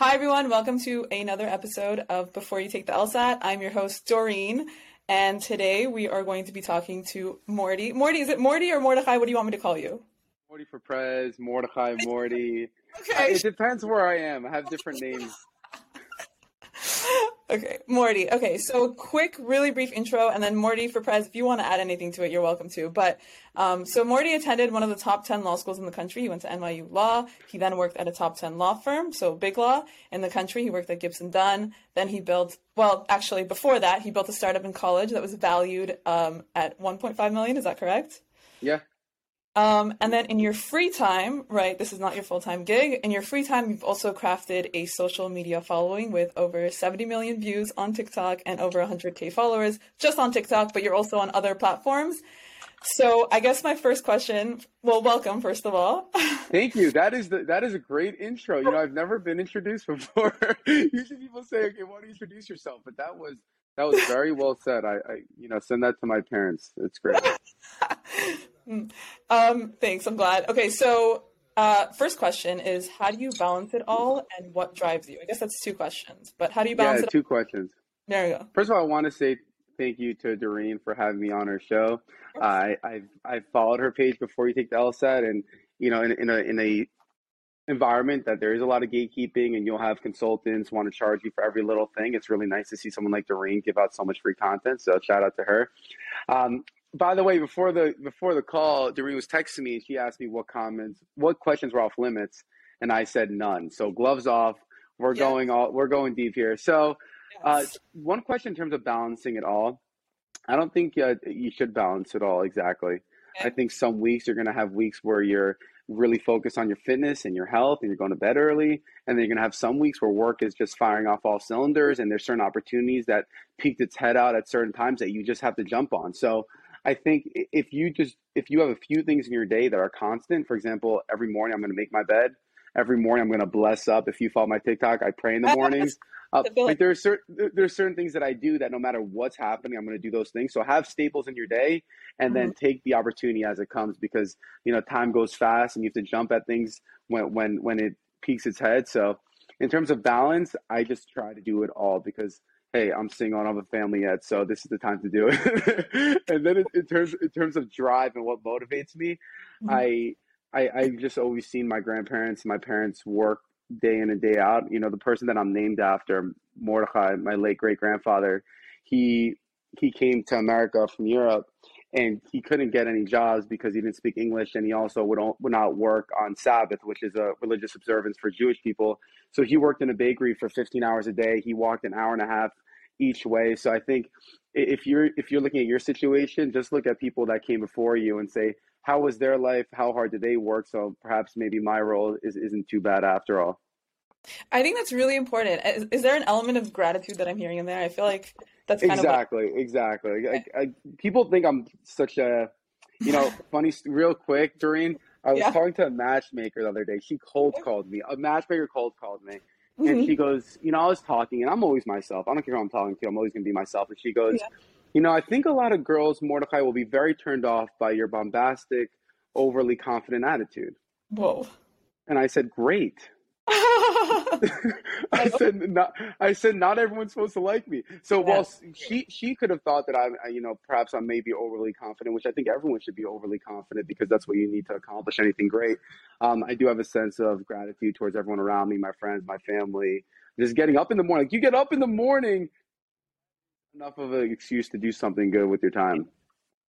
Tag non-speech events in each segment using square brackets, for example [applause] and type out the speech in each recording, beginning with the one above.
Hi, everyone. Welcome to another episode of Before You Take the LSAT. I'm your host, Doreen, and today we are going to be talking to Morty. Morty, is it Morty or Mordechai? What do you want me to call you? Morty for Prez, Mordechai, Morty. [laughs] Okay. Uh, it depends where I am. I have different names. Okay, Morty. Okay, so quick, really brief intro, and then Morty for Prez. If you want to add anything to it, you're welcome to. But um, so Morty attended one of the top 10 law schools in the country. He went to NYU Law. He then worked at a top 10 law firm, so big law in the country. He worked at Gibson Dunn. Then he built, well, actually, before that, he built a startup in college that was valued um, at 1.5 million. Is that correct? Yeah. Um, and then in your free time, right, this is not your full time gig. In your free time, you've also crafted a social media following with over 70 million views on TikTok and over 100K followers just on TikTok, but you're also on other platforms. So I guess my first question, well, welcome first of all. [laughs] Thank you. That is the, that is a great intro. You know, I've never been introduced before. [laughs] Usually people say, "Okay, why don't you introduce yourself?" But that was that was very well said. I, I you know, send that to my parents. It's great. [laughs] um, thanks. I'm glad. Okay, so uh, first question is, how do you balance it all, and what drives you? I guess that's two questions, but how do you balance it? yeah, it? two questions. There we go. First of all, I want to say thank you to Doreen for having me on her show. Uh, I I've I've followed her page before you take the LSAT, and you know, in, in a in a environment that there is a lot of gatekeeping and you'll have consultants want to charge you for every little thing. It's really nice to see someone like Doreen give out so much free content. So shout out to her. Um, by the way, before the before the call, Doreen was texting me and she asked me what comments, what questions were off limits, and I said none. So gloves off. We're Yeah. going all we're going deep here. So uh, one question in terms of balancing it all. I don't think uh, you should balance it all exactly. Okay. I think some weeks you're going to have weeks where you're really focused on your fitness and your health and you're going to bed early. And then you're going to have some weeks where work is just firing off all cylinders and there's certain opportunities that peeked its head out at certain times that you just have to jump on. So I think if you just, if you have a few things in your day that are constant, for example, every morning I'm going to make my bed. Every morning I'm going to bless up. If you follow my TikTok, I pray in the [laughs] mornings. Uh, I feel like like- there are certain there- there's certain things that I do that no matter what's happening, I'm going to do those things. So have staples in your day, and then take the opportunity as it comes because you know time goes fast and you have to jump at things when when when it peaks its head. So in terms of balance, I just try to do it all because hey, I'm single, I don't have a family yet, so this is the time to do it. [laughs] and then in, in terms in terms of drive and what motivates me, Mhm. I I I've just always seen my grandparents, my parents work day in and day out. You know, the person that I'm named after, Mordechai, my late great grandfather, he he came to America from Europe and he couldn't get any jobs because he didn't speak English and he also would, would not work on Sabbath, which is a religious observance for Jewish people. So he worked in a bakery for 15 hours a day. He walked an hour and a half each way. So I think if you're if you're looking at your situation, just look at people that came before you and say, how was their life? How hard did they work? So perhaps maybe my role is, isn't too bad after all. I think that's really important. Is, is there an element of gratitude that I'm hearing in there? I feel like that's of what, Exactly, exactly. Like, I, people think I'm such a, you know, [laughs] funny, real quick, Doreen. I was Yeah. talking to a matchmaker the other day. She cold called me. A matchmaker cold called me. And Mhm. she goes, you know, I was talking, and I'm always myself. I don't care who I'm talking to. I'm always going to be myself. And she goes, Yeah. you know, I think a lot of girls, Mordecai, will be very turned off by your bombastic, overly confident attitude. Whoa. And I said, great. [laughs] [laughs] I said not. I said not everyone's supposed to like me. So while she she could have thought that I'm, I- you know, perhaps I'm maybe overly confident, which I think everyone should be overly confident because that's what you need to accomplish anything great. Um, I do have a sense of gratitude towards everyone around me, my friends, my family. Just getting up in the morning. Like you get up in the morning, enough of an excuse to do something good with your time.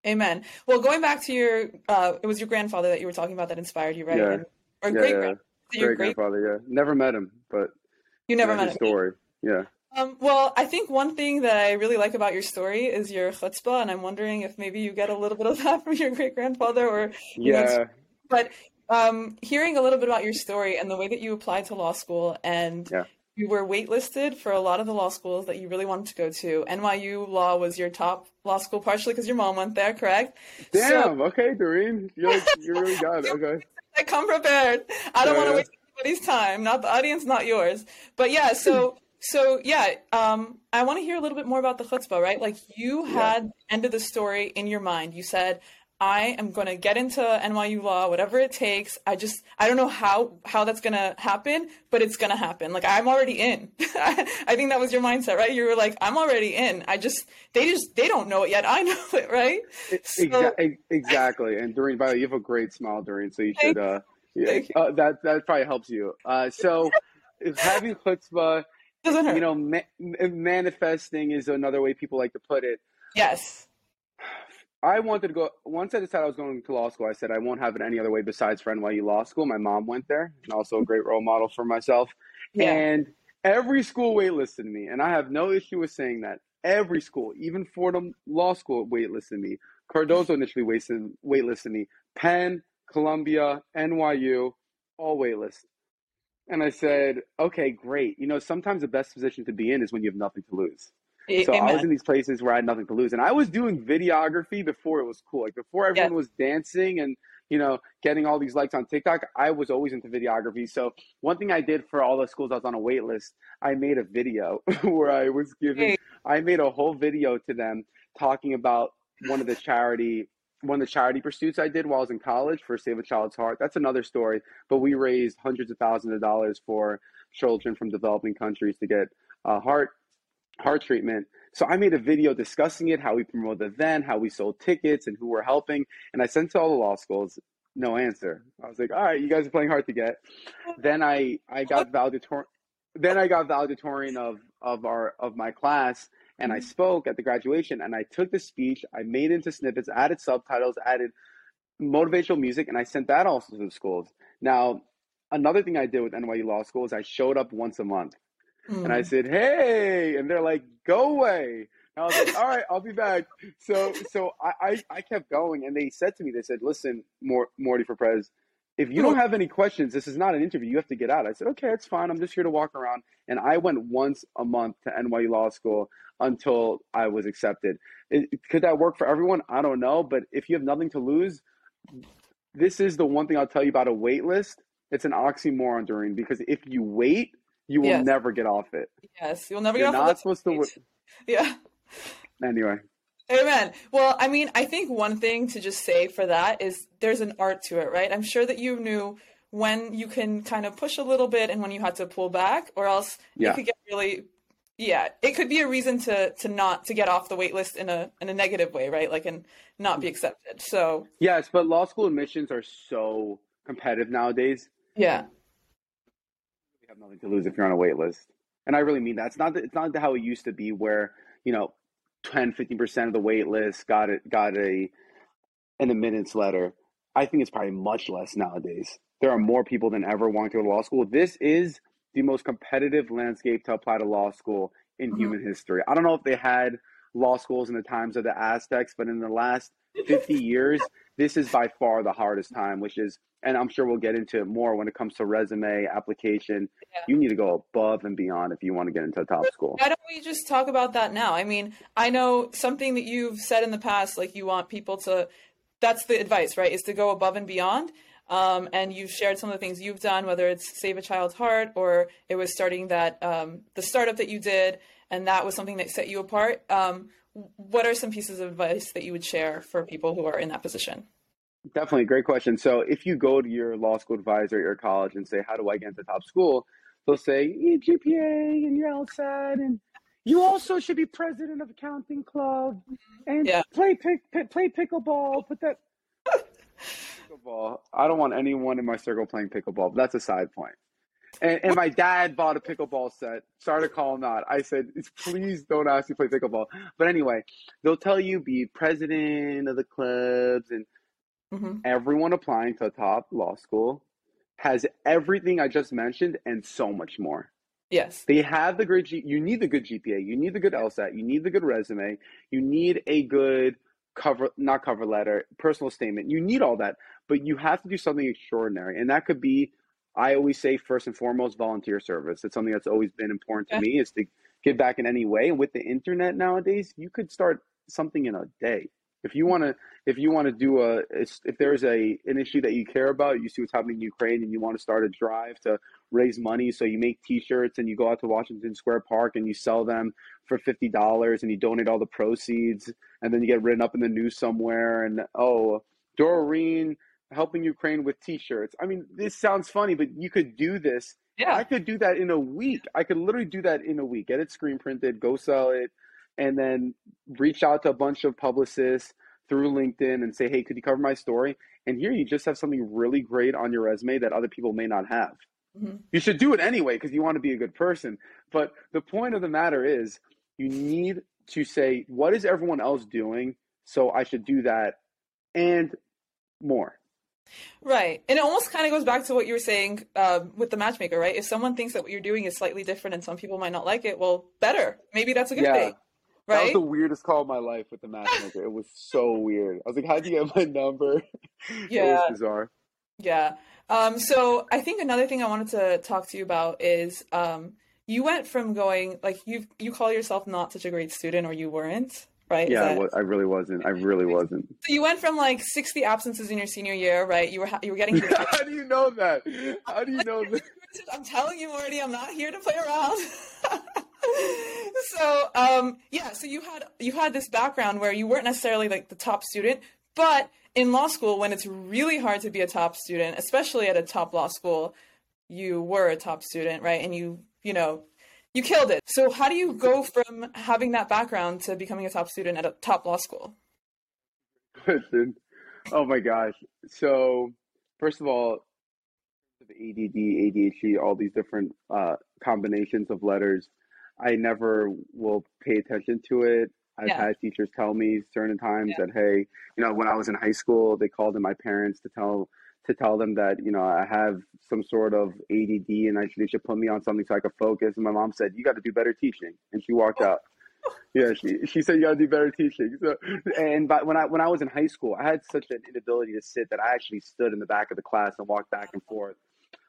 Amen. Well, going back to your, uh, it was your grandfather that you were talking about that inspired you, right? Yeah. And, or Yeah, great yeah. Great grandfather. Yeah, never met him, but you never met his him. story. Yeah. Um, well, I think one thing that I really like about your story is your chutzpah, and I'm wondering if maybe you get a little bit of [laughs] that from your great grandfather, or you know, Yeah. But um, hearing a little bit about your story and the way that you applied to law school, and Yeah. you were waitlisted for a lot of the law schools that you really wanted to go to. NYU Law was your top law school, partially because your mom went there, correct? So Damn. Okay, Doreen, you're you're really good. [laughs] Okay. I come prepared. I don't Yeah, want to waste anybody's time, not the audience, not yours. But yeah, so [laughs] so yeah, um, I want to hear a little bit more about the chutzpah, right? Like you Yeah. had end of the story in your mind. You said, I am going to get into NYU law, whatever it takes. I just, I don't know how, how that's going to happen, but it's going to happen. Like, I'm already in. [laughs] I think that was your mindset, right? You were like, I'm already in. I just, they just, they don't know it yet. I [laughs] know it, right? So, exactly. And Doreen, by the way, you have a great smile, Doreen. So you should, uh, yeah, uh, that, that probably helps you. Uh, so having chutzpah, you know, ma- manifesting is another way people like to put it. Yes I wanted to go. Once I decided I was going to law school, I said I won't have it any other way besides for NYU Law School. My mom went there, and also a great role model for myself. Yeah. And every school waitlisted me, and I have no issue with saying that. Every school, even Fordham Law School, waitlisted me. Cardozo initially waitlisted, waitlisted me. Penn, Columbia, NYU, all waitlist. And I said, okay, great. You know, sometimes the best position to be in is when you have nothing to lose. So Amen. I was in these places where I had nothing to lose, and I was doing videography before it was cool. Like before everyone was dancing and you know getting all these likes on TikTok, I was always into videography. So one thing I did for all the schools I was on a wait list, I made a video [laughs] where I was giving, hey. I made a whole video to them talking about one of the charity one of the charity pursuits I did while I was in college for Save a Child's Heart. That's another story, but we raised hundreds of thousands of dollars for children from developing countries to get uh, heart heart treatment. So I made a video discussing it, how we promoted the event, how we sold tickets, and who we're helping. And I sent to all the law schools. No answer. I was like, all right, you guys are playing hard to get. Then I I got valedictorian. Then I got valedictorian of of our of my class, and I mm-hmm. spoke at the graduation. And I took the speech, I made into snippets, added subtitles, added motivational music, and I sent that also to the schools. Now, another thing I did with NYU Law School is I showed up once a month. Mm. And I mm. said, "Hey," and they're like, "Go away." And I was like, "All right, I'll be back." So, so I, I, I kept going, and they said to me, they said, "Listen, Mor- Morty for Prez, if you don't have any questions, this is not an interview. You have to get out." I said, "Okay, it's fine. I'm just here to walk around." And I went once a month to NYU Law School until I was accepted. It, could that work for everyone? I don't know, but if you have nothing to lose, this is the one thing I'll tell you about a wait list. It's an oxymoron, Doreen because if you wait, you will yes. never get off it. Yes, you'll never You're get off. Not supposed to. [laughs] Yeah. Anyway. Amen. Well, I mean, I think one thing to just say for that is there's an art to it, right? I'm sure that you knew when you can kind of push a little bit and when you had to pull back, or else yeah. it could get really yeah, it could be a reason to to not to get off the wait list in a in a negative way, right? Like and not be accepted. So Yes, but law school admissions are so competitive nowadays. Yeah have nothing to lose if you're on a wait list. And I really mean that. It's not it's not how it used to be where, you know, 10, 15% of the wait list got it got a an admittance letter. I think it's probably much less nowadays. There are more people than ever wanting to go to law school. This is the most competitive landscape to apply to law school in mm-hmm. human history. I don't know if they had law schools in the times of the Aztecs, but in the last 50 years, this is by far the hardest time, which is, and I'm sure we'll get into it more when it comes to resume application. Yeah. You need to go above and beyond if you want to get into a top school. Why don't we just talk about that now? I mean, I know something that you've said in the past, like you want people to, that's the advice, right? Is to go above and beyond. Um, and you've shared some of the things you've done, whether it's Save a Child's Heart or it was starting that, um, the startup that you did, and that was something that set you apart. Um, what are some pieces of advice that you would share for people who are in that position? Definitely, great question. So, if you go to your law school advisor at your college and say, "How do I get into top school?" they'll say, "Your GPA and your LSAT, and you also should be president of accounting club and yeah. play pick, play pickleball." Put that [laughs] pickleball. I don't want anyone in my circle playing pickleball. But that's a side point. And, and, my dad bought a pickleball set. Sorry to call him out. I said, please don't ask me to play pickleball. But anyway, they'll tell you be president of the clubs, and mm-hmm. everyone applying to a top law school has everything I just mentioned and so much more. Yes. They have the great G- you need the good GPA, you need the good LSAT, you need the good resume, you need a good cover not cover letter, personal statement. You need all that, but you have to do something extraordinary. And that could be I always say first and foremost volunteer service. It's something that's always been important to yeah. me is to give back in any way. And with the internet nowadays, you could start something in a day. If you want to, if you want to do a, if there's a an issue that you care about, you see what's happening in Ukraine, and you want to start a drive to raise money. So you make T-shirts and you go out to Washington Square Park and you sell them for fifty dollars and you donate all the proceeds, and then you get written up in the news somewhere. And oh, Doreen helping Ukraine with T-shirts. I mean, this sounds funny, but you could do this. Yeah. I could do that in a week. I could literally do that in a week. Get it screen printed, go sell it, and then reach out to a bunch of publicists through LinkedIn and say, "Hey, could you cover my story?" And here you just have something really great on your resume that other people may not have. Mm-hmm. You should do it anyway because you want to be a good person. But the point of the matter is, you need to say, "What is everyone else doing?" So I should do that, and more. Right. And it almost kind of goes back to what you were saying uh, with the matchmaker, right? If someone thinks that what you're doing is slightly different and some people might not like it, well, better. Maybe that's a good Yeah. thing. That was the weirdest call of my life with the matchmaker. it was so weird. I was like, "How'd you get my number?" [laughs] Yeah. it Yeah. was bizarre. Yeah. Um, so I think another thing I wanted to talk to you about is um, you went from going like you you call yourself not such a great student or you weren't, right? Yeah, I, that- I really wasn't. I really wasn't. so you went from like 60 absences in your senior year, right? You were ha- you were getting [laughs] How do you know that? How do you [laughs] know that? [laughs] I'm telling you already, I'm not here to play around. so, um, yeah, so you had you had this background where you weren't necessarily like the top student, but in law school, when it's really hard to be a top student, especially at a top law school, you were a top student, right? And you, you know, you killed it. So, how do you go from having that background to becoming a top student at a top law school? Listen, oh my gosh. So, first of all, the ADD, ADHD, all these different uh, combinations of letters, I never will pay attention to it. I've Yeah. had teachers tell me certain times Yeah. that, hey, you know, when I was in high school, they called in my parents to tell to tell them that you know I have some sort of ADD and I should, they should put me on something so I could focus. And my mom said, "You got to do better teaching," and she walked out. [laughs] Yeah, she she said you gotta do better teaching. So, and but when I when I was in high school, I had such an inability to sit that I actually stood in the back of the class and walked back and forth.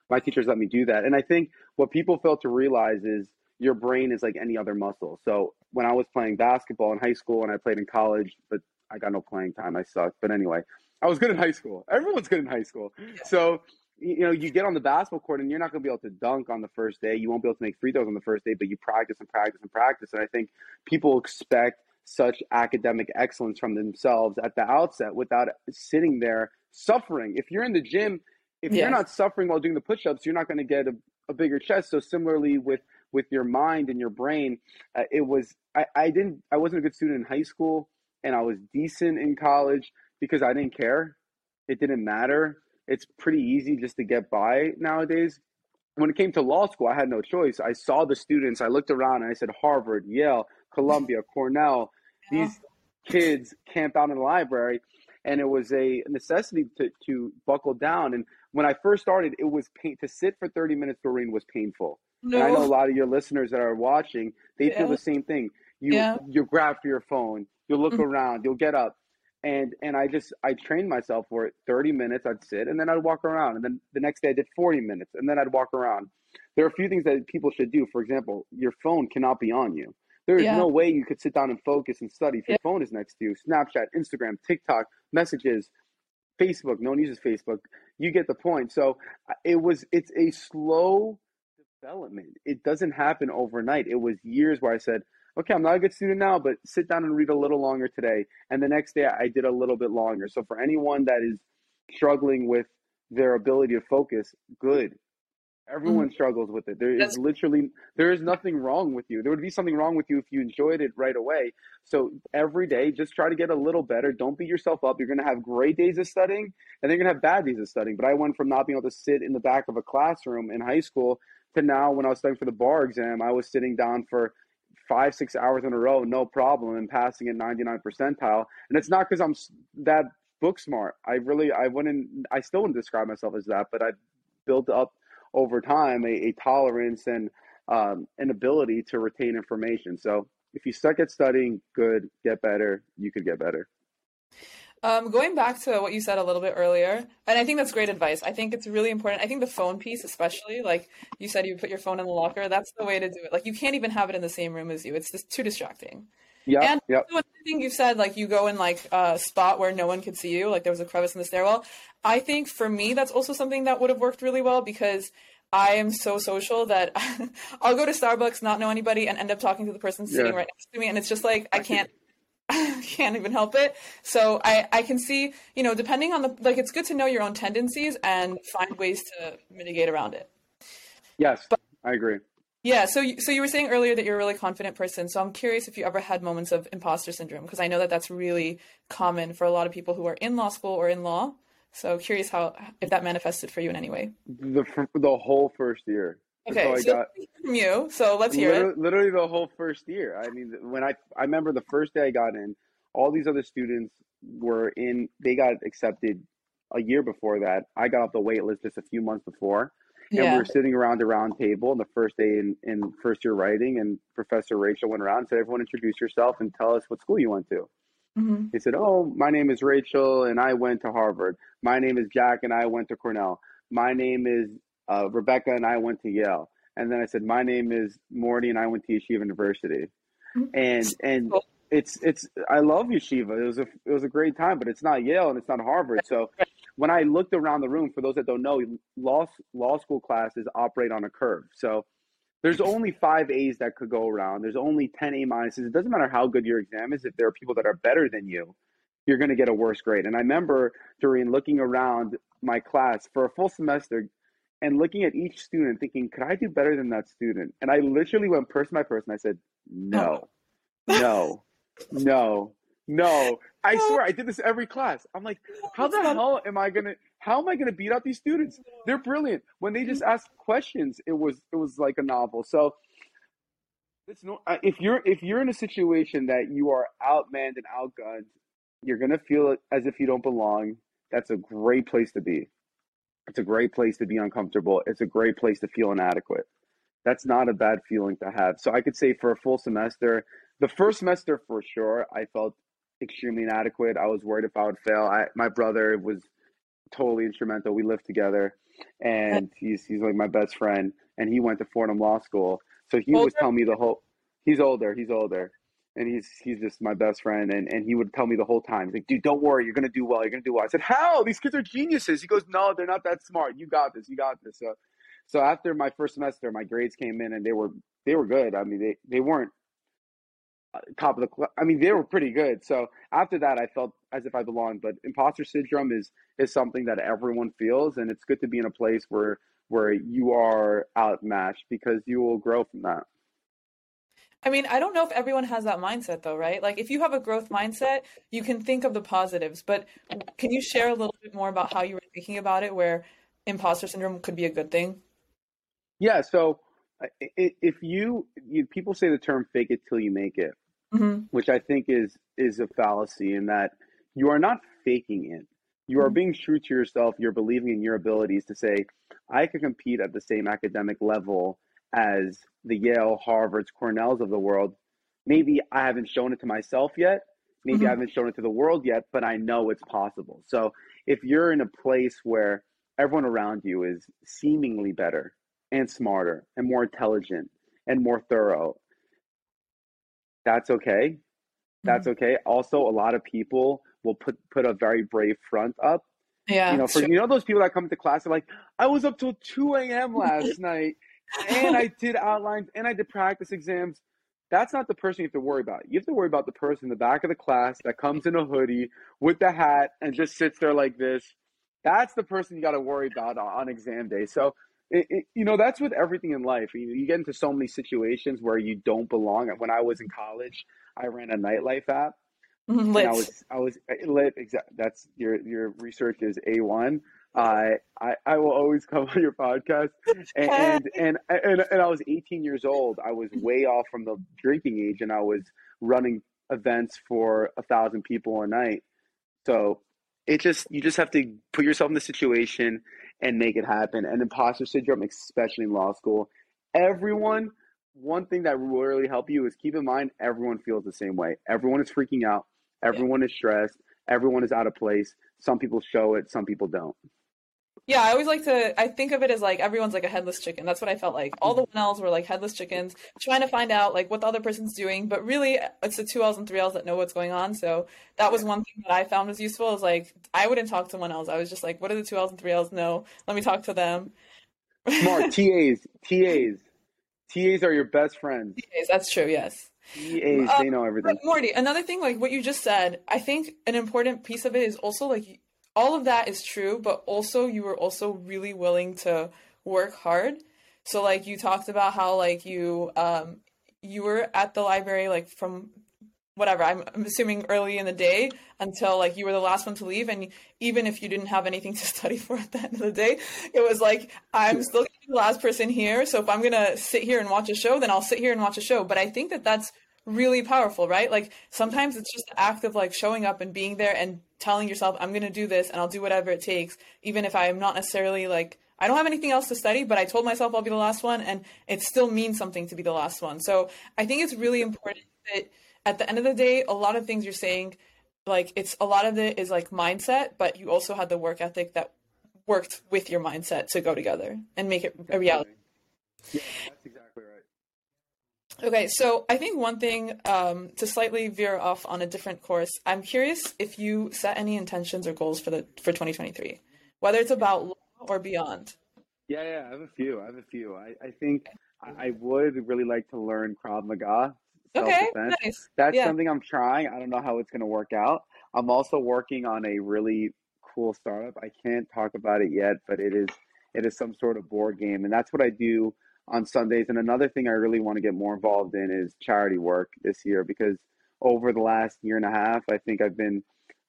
My teachers let me do that, and I think what people fail to realize is your brain is like any other muscle. So when I was playing basketball in high school and I played in college, but I got no playing time, I sucked. But anyway, I was good in high school. Everyone's good in high school. So you know, you get on the basketball court and you're not going to be able to dunk on the first day. You won't be able to make free throws on the first day, but you practice and practice and practice. And I think people expect such academic excellence from themselves at the outset without sitting there suffering. If you're in the gym, if Yes. you're not suffering while doing the push-ups, you're not going to get a, a bigger chest. So similarly with with your mind and your brain, uh, it was I, I didn't I wasn't a good student in high school, and I was decent in college because I didn't care. It didn't matter. It's pretty easy just to get by nowadays. When it came to law school, I had no choice. I saw the students. I looked around and I said, Harvard, Yale, Columbia, [laughs] Cornell. These kids camp out in the library, and it was a necessity to, to buckle down. And when I first started, it was pain to sit for 30 minutes, Doreen, was painful. And I know a lot of your listeners that are watching, they feel the same thing. You Yeah. you grab for your phone, you'll look Mhm. around, you'll get up. And and I just I trained myself for it. 30 minutes I'd sit and then I'd walk around. And then the next day I did 40 minutes and then I'd walk around. There are a few things that people should do. For example, your phone cannot be on you. There is Yeah. no way you could sit down and focus and study if your Yeah. phone is next to you. Snapchat, Instagram, TikTok, messages, Facebook. No one uses Facebook. You get the point. So uh, it was it's a slow development. It doesn't happen overnight. It was years where I said, okay, I'm not a good student now, but sit down and read a little longer today. And the next day I did a little bit longer. So for anyone that is struggling with their ability to focus, good. Everyone mm-hmm. struggles with it. There is That's- literally there is nothing wrong with you. There would be something wrong with you if you enjoyed it right away. So every day, just try to get a little better. Don't beat yourself up. You're going to have great days of studying, and then you're going to have bad days of studying. But I went from not being able to sit in the back of a classroom in high school to now, when I was studying for the bar exam, I was sitting down for five, six hours in a row, no problem, and passing at 99 percentile. And it's not because I'm that book smart. I really, I wouldn't, I still wouldn't describe myself as that, but I built up over time a, a tolerance and um, an ability to retain information. So if you suck at studying, good, get better. You could get better. Um, going back to what you said a little bit earlier, and I think that's great advice. I think it's really important. I think the phone piece, especially, like you said, you put your phone in the locker. That's the way to do it. Like you can't even have it in the same room as you. It's just too distracting. Yeah. And yep. another thing you said, like you go in like a spot where no one could see you, like there was a crevice in the stairwell. I think for me, that's also something that would have worked really well because I am so social that [laughs] I'll go to Starbucks, not know anybody, and end up talking to the person sitting yeah. right next to me, and it's just like I can't. I [laughs] can't even help it. So I, I can see, you know, depending on the like, it's good to know your own tendencies and find ways to mitigate around it. Yes, but, I agree. Yeah. So, so you were saying earlier that you're a really confident person. So I'm curious if you ever had moments of imposter syndrome because I know that that's really common for a lot of people who are in law school or in law. So curious how if that manifested for you in any way. The the whole first year. Okay, so got, from you. So let's hear literally, it. Literally the whole first year. I mean, when I I remember the first day I got in, all these other students were in. They got accepted a year before that. I got off the wait list just a few months before. And yeah. we were sitting around a round table on the first day in, in first year writing, and Professor Rachel went around and said, Everyone introduce yourself and tell us what school you went to. Mm-hmm. He said, Oh, my name is Rachel, and I went to Harvard. My name is Jack, and I went to Cornell. My name is uh, Rebecca, and I went to Yale. And then I said, My name is Morty, and I went to Yeshiva University. Mm-hmm. And and it's it's I love Yeshiva. It was a it was a great time, but it's not Yale and it's not Harvard. So when I looked around the room, for those that don't know, law law school classes operate on a curve. So there's only five A's that could go around. There's only 10 A minuses. It doesn't matter how good your exam is. If there are people that are better than you, you're going to get a worse grade. And I remember Doreen looking around my class for a full semester and looking at each student thinking, could I do better than that student? And I literally went person by person. I said, no, oh. no, [laughs] no, no. I swear I did this every class. I'm like, how the hell am I gonna how am I gonna beat out these students? They're brilliant. When they just ask questions, it was it was like a novel. So it's no uh, if you're if you're in a situation that you are outmanned and outgunned, you're gonna feel as if you don't belong. That's a great place to be. It's a great place to be uncomfortable. It's a great place to feel inadequate. That's not a bad feeling to have. So I could say for a full semester, the first semester for sure, I felt extremely inadequate. I was worried if I would fail. I, my brother was totally instrumental. We lived together, and he's he's like my best friend. And he went to Fordham Law School, so he older? would tell me the whole. He's older. He's older, and he's he's just my best friend. And and he would tell me the whole time. He's like, dude, don't worry, you're gonna do well. You're gonna do well. I said, how? These kids are geniuses. He goes, no, they're not that smart. You got this. You got this. So. So after my first semester, my grades came in and they were they were good. I mean, they, they weren't uh, top of the I mean they were pretty good. So after that I felt as if I belonged, but imposter syndrome is is something that everyone feels and it's good to be in a place where where you are outmatched because you will grow from that. I mean, I don't know if everyone has that mindset though, right? Like if you have a growth mindset, you can think of the positives, but can you share a little bit more about how you were thinking about it where imposter syndrome could be a good thing? Yeah, so if you, you people say the term "fake it till you make it," mm-hmm. which I think is is a fallacy in that you are not faking it. You are mm-hmm. being true to yourself. You're believing in your abilities to say, I could compete at the same academic level as the Yale, Harvards, Cornells of the world. Maybe I haven't shown it to myself yet. Maybe mm-hmm. I haven't shown it to the world yet, but I know it's possible. So if you're in a place where everyone around you is seemingly better and smarter and more intelligent and more thorough. That's okay. That's mm-hmm. okay. Also, a lot of people will put put a very brave front up. Yeah. You know, for sure. you know those people that come to class are like, I was up till two a.m. [laughs] last night, and I [laughs] did outlines and I did practice exams. That's not the person you have to worry about. You have to worry about the person in the back of the class that comes in a hoodie with the hat and just sits there like this. That's the person you got to worry about on exam day. So it, it, you know that's with everything in life you, you, get into so many situations where you don't belong when i was in college i ran a nightlife app mm-hmm, i was i was eh, lit exactly that's your your research is a1 uh, I I I will always [laughs] come on your podcast, and, and [laughs] and, and and I was 18 years old. I was way off from the drinking age, and I was running events for a thousand people a night. So it just you just have to put yourself in the situation and make it happen. And imposter syndrome, especially in law school, everyone. One thing that will really help you is keep in mind everyone feels the same way. Everyone is freaking out. Everyone yeah. is stressed. Everyone is out of place. Some people show it. Some people don't. Yeah, I always like to. I think of it as like everyone's like a headless chicken. That's what I felt like. All the one L's were like headless chickens, trying to find out like what the other person's doing. But really, it's the two L's and three L's that know what's going on. So that was one thing that I found was useful. Is like I wouldn't talk to one L's. I was just like, what do the two L's and three L's know? Let me talk to them. Smart [laughs] TAs, TAs, TAs are your best friends. TAs, that's true. Yes. TAs, uh, they know everything. Morty, another thing, like what you just said, I think an important piece of it is also like all of that is true, but also you were also really willing to work hard. So like you talked about how like you um you were at the library like from whatever I'm, I'm, assuming early in the day until like you were the last one to leave. And even if you didn't have anything to [laughs] study for at the end of the day it was like i'm still the last person here. So if i'm gonna sit here and watch a show then i'll sit here and watch a show. But i think that that's really powerful right? Like sometimes it's just the act of like showing up and being there and telling yourself i'm gonna do this and i'll do whatever it takes even if i'm not necessarily like I don't have anything else to study, but I told myself I'll be the last one, and it still means something to be the last one. So I think it's really important that at the end of the day, a lot of things you're saying, like it's a lot of it is like mindset, but you also had the work ethic that worked with your mindset to go together and make it a reality. Yeah, that's exactly. Okay, so I think one thing um, to slightly veer off on a different course, I'm curious if you set any intentions or goals for the for 2023, whether it's about law or beyond. Yeah, yeah, I have a few. I have a few. I, I think I would really like to learn Krav Maga Okay, nice. That's yeah. something I'm trying. I don't know how it's going to work out. I'm also working on a really cool startup. I can't talk about it yet, but it is it is some sort of board game, and that's what I do on Sundays. And another thing I really want to get more involved in is charity work this year because over the last year and a half, I think I've been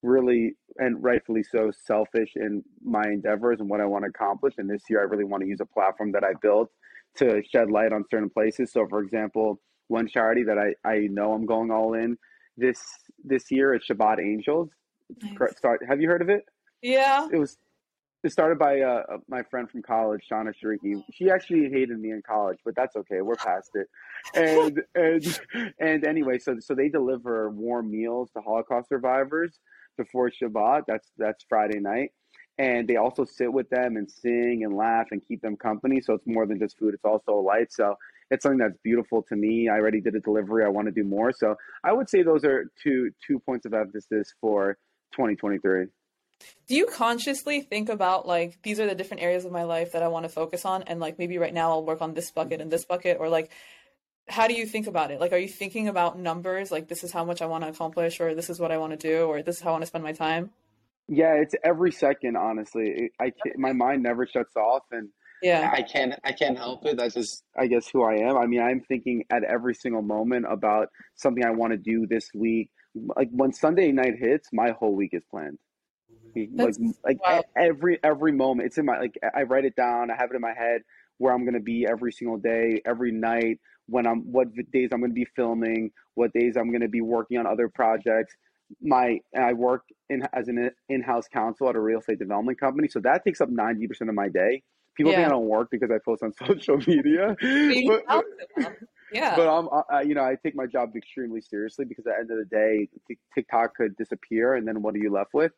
really and rightfully so selfish in my endeavors and what I want to accomplish. And this year, I really want to use a platform that I built to shed light on certain places. So, for example, one charity that I, I know I'm going all in this this year is Shabbat Angels. Nice. Start, have you heard of it? Yeah. It was it started by uh, uh my friend from college, Shauna Shariki. She actually hated me in college, but that's okay. We're past it. And [laughs] and and anyway, so so they deliver warm meals to Holocaust survivors before Shabbat. That's that's Friday night. And they also sit with them and sing and laugh and keep them company. So it's more than just food; it's also a light. So it's something that's beautiful to me. I already did a delivery. I want to do more. So I would say those are two two points of emphasis for 2023. Do you consciously think about like these are the different areas of my life that I want to focus on and like maybe right now I'll work on this bucket and this bucket or like how do you think about it? Like are you thinking about numbers like this is how much I want to accomplish or this is what I want to do or this is how I want to spend my time? Yeah, it's every second honestly. I can't, my mind never shuts off and yeah i can't i can't help it that's just i guess who i am i mean i'm thinking at every single moment about something i want to do this week like when sunday night hits my whole week is planned that's, like like wow. every every moment it's in my like i write it down i have it in my head where i'm going to be every single day every night when i'm what days i'm going to be filming what days i'm going to be working on other projects my I work in as an in-house counsel at a real estate development company, so that takes up ninety percent of my day. People yeah. think I don't work because I post on [laughs] social media. but, but, yeah. But I'm, I, you know, I take my job extremely seriously because at the end of the day, TikTok could disappear, and then what are you left with?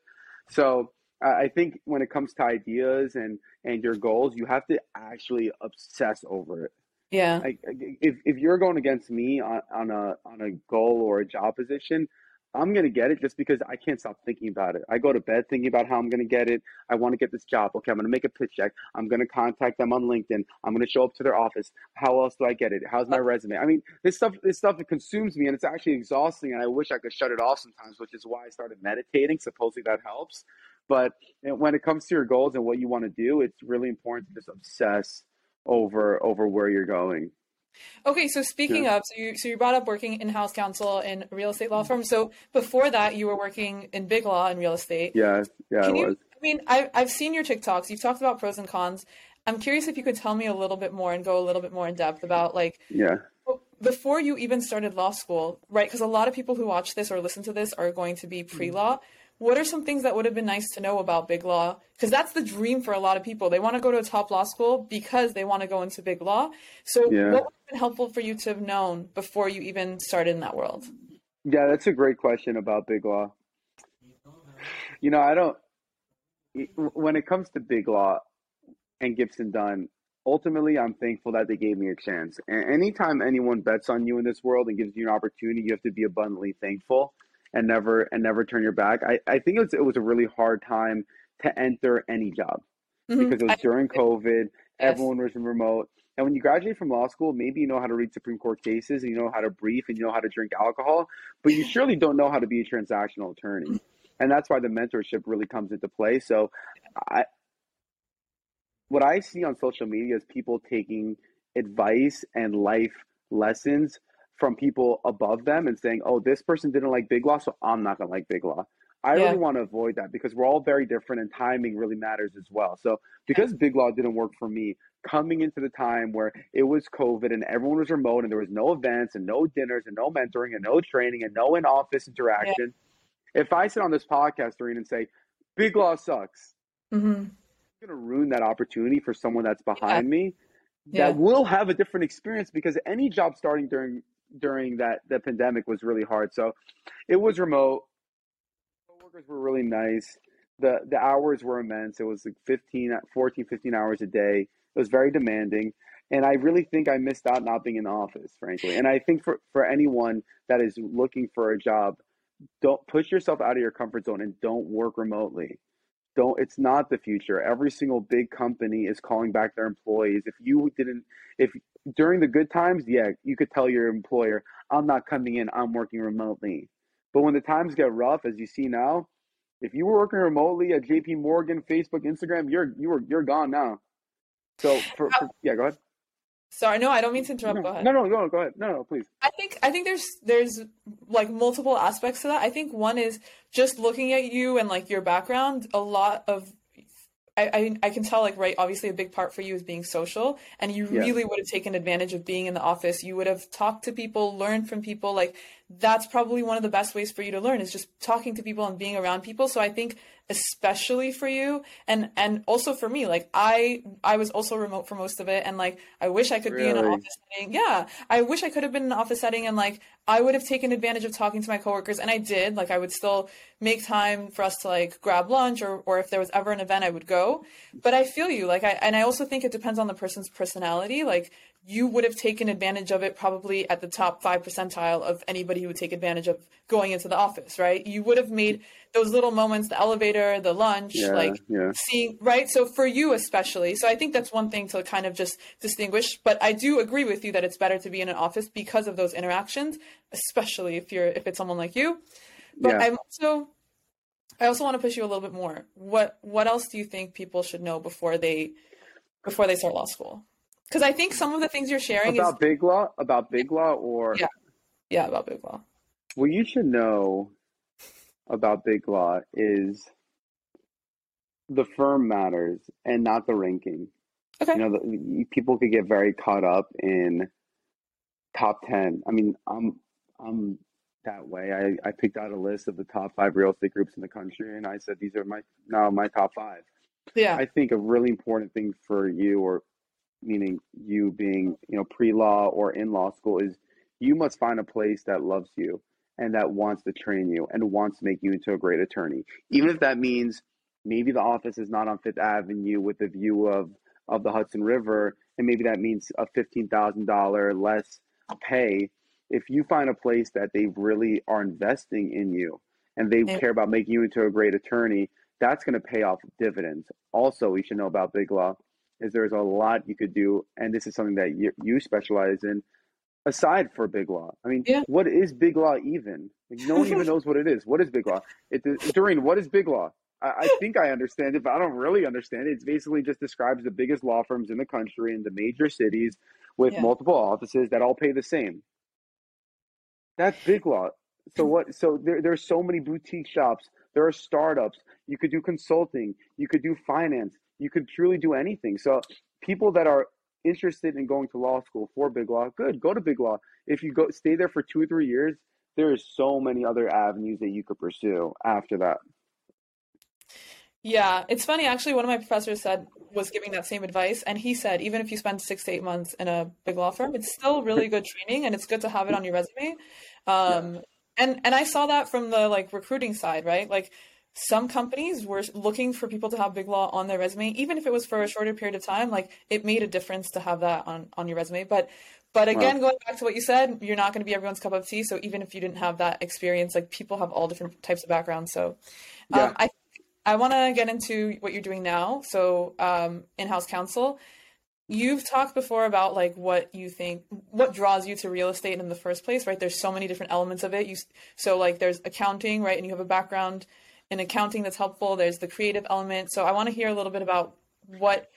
So I think when it comes to ideas and and your goals, you have to actually obsess over it. Yeah. Like if if you're going against me on, on a on a goal or a job position, I'm going to get it just because I can't stop thinking about it. I go to bed thinking about how I'm going to get it. I want to get this job. Okay, I'm going to make a pitch deck. I'm going to contact them on LinkedIn. I'm going to show up to their office. How else do I get it? How's my uh, resume? I mean, this stuff this stuff it consumes me and it's actually exhausting and I wish I could shut it off sometimes, which is why I started meditating. Supposedly that helps. But when it comes to your goals and what you want to do, it's really important to just obsess over over where you're going. Okay, so speaking yeah. of, so you so you brought up working in house counsel in real estate law firm. So before that, you were working in big law in real estate. Yeah, yeah, Can I you, was. I mean, I, I've seen your TikToks. You've talked about pros and cons. I'm curious if you could tell me a little bit more and go a little bit more in depth about like yeah before you even started law school, right? Because a lot of people who watch this or listen to this are going to be pre law. Mm-hmm what are some things that would have been nice to know about big law? Because that's the dream for a lot of people. They want to go to a top law school because they want to go into big law. So, yeah. what would have been helpful for you to have known before you even started in that world? Yeah, that's a great question about big law. You know, I don't, when it comes to big law and Gibson Dunn, ultimately, I'm thankful that they gave me a chance. And anytime anyone bets on you in this world and gives you an opportunity, you have to be abundantly thankful and never and never turn your back. I, I think it was it was a really hard time to enter any job mm-hmm. because it was during COVID everyone was remote. And when you graduate from law school, maybe you know how to read Supreme Court cases and you know how to brief and you know how to drink alcohol, but you surely don't know how to be a transactional attorney. And that's why the mentorship really comes into play. So I what I see on social media is people taking advice and life lessons from people above them and saying, "Oh, this person didn't like Big Law, so I'm not going to like Big Law." I Yeah. really want to avoid that because we're all very different and timing really matters as well. So, because Big Law didn't work for me, coming into the time where it was COVID and everyone was remote and there was no events and no dinners and no mentoring and no training and no in office interaction, if I sit on this podcast, Doreen, and say, Big Law sucks, mm-hmm. I'm going to ruin that opportunity for someone that's behind me Yeah. that will have a different experience because any job starting during during that the pandemic was really hard. So it was remote. Coworkers were really nice. The the hours were immense. It was like 15 14 15 hours a day. It was very demanding. And I really think I missed out not being in the office, frankly. And I think for, for anyone that is looking for a job, don't push yourself out of your comfort zone and don't work remotely don't it's not the future every single big company is calling back their employees if you didn't if during the good times yeah you could tell your employer i'm not coming in i'm working remotely but when the times get rough as you see now if you were working remotely at jp morgan facebook instagram you're you were you're gone now so for, for yeah go ahead Sorry, no, I don't mean to interrupt. no, Go ahead. no no no go ahead no no please I think I think there's there's like multiple aspects to that. I think one is just looking at you and like your background. A lot of I, I I can tell like right obviously a big part for you is being social and you Yeah. really would have taken advantage of being in the office. You would have talked to people, learned from people. Like that's probably one of the best ways for you to learn is just talking to people and being around people. So I think especially for you and and also for me like I I was also remote for most of it and like I wish I could be in an office setting. Yeah, I wish I could have been in an office setting and like I would have taken advantage of talking to my coworkers and I did. Like I would still make time for us to like grab lunch or or if there was ever an event I would go. But I feel you. Like I and I also think it depends on the person's personality. Like you would have taken advantage of it probably at the top 5 percentile of anybody who would take advantage of going into the office, right? You would have made those little moments, the elevator, the lunch, yeah like yeah. seeing right? So for you especially so i think that's one thing to kind of just distinguish but i do agree with you that it's better to be in an office because of those interactions especially if you're if it's someone like you. But Yeah. i'm also i also want to push you a little bit more. What what else do you think people should know before they before they start law school because i think some of the things you're sharing about is big law about big law or Yeah. yeah about big law What you should know about Big Law is the firm matters and not the ranking. okay You know, the, people could get very caught up in top 10. I mean, I'm I'm that way. I, I picked out a list of the top five real estate groups in the country and I said these are my no, my top five. yeah I think a really important thing for you, or meaning you being, you know, pre-law or in law school, is you must find a place that loves you and that wants to train you and wants to make you into a great attorney. Even if that means maybe the office is not on Fifth Avenue with a view of of the Hudson River, and maybe that means a fifteen thousand dollar less pay. If you find a place that they really are investing in you and they Yeah. care about making you into a great attorney, that's going to pay off dividends. Also, you should know about Big Law is there's a lot you could do, and this is something that you, you specialize in. Aside for Big Law, I mean, Yeah. what is Big Law even? Like, no one even [laughs] knows what it is. What is Big Law? It, Doreen, what is Big Law? I, I [laughs] think I understand it, but I don't really understand it. It's basically just describes the biggest law firms in the country in the major cities with Yeah. multiple offices that all pay the same. That's Big Law. So mm-hmm. what? So there, there's so many boutique shops. There are startups. You could do consulting. You could do finance. You could truly do anything. So people that are interested in going to law school for Big Law, good, go to Big Law. If you go stay there for two or three years, there is so many other avenues that you could pursue after that. Yeah, it's funny actually. One of my professors said was giving that same advice, and he said even if you spend six to eight months in a big law firm, it's still really good training, and it's good to have it on your resume. Um, and and I saw that from the like recruiting side, right? Like some companies were looking for people to have big law on their resume, even if it was for a shorter period of time. Like it made a difference to have that on on your resume, but. But again, going back to what you said, you're not going to be everyone's cup of tea. So even if you didn't have that experience, like people have all different types of backgrounds. So um, Yeah. I I want to get into what you're doing now. So, um, in-house counsel. you've talked before about like what you think what draws you to real estate in the first place right there's so many different elements of it you so like there's accounting right and you have a background in accounting that's helpful there's the creative element. So i want to hear a little bit about what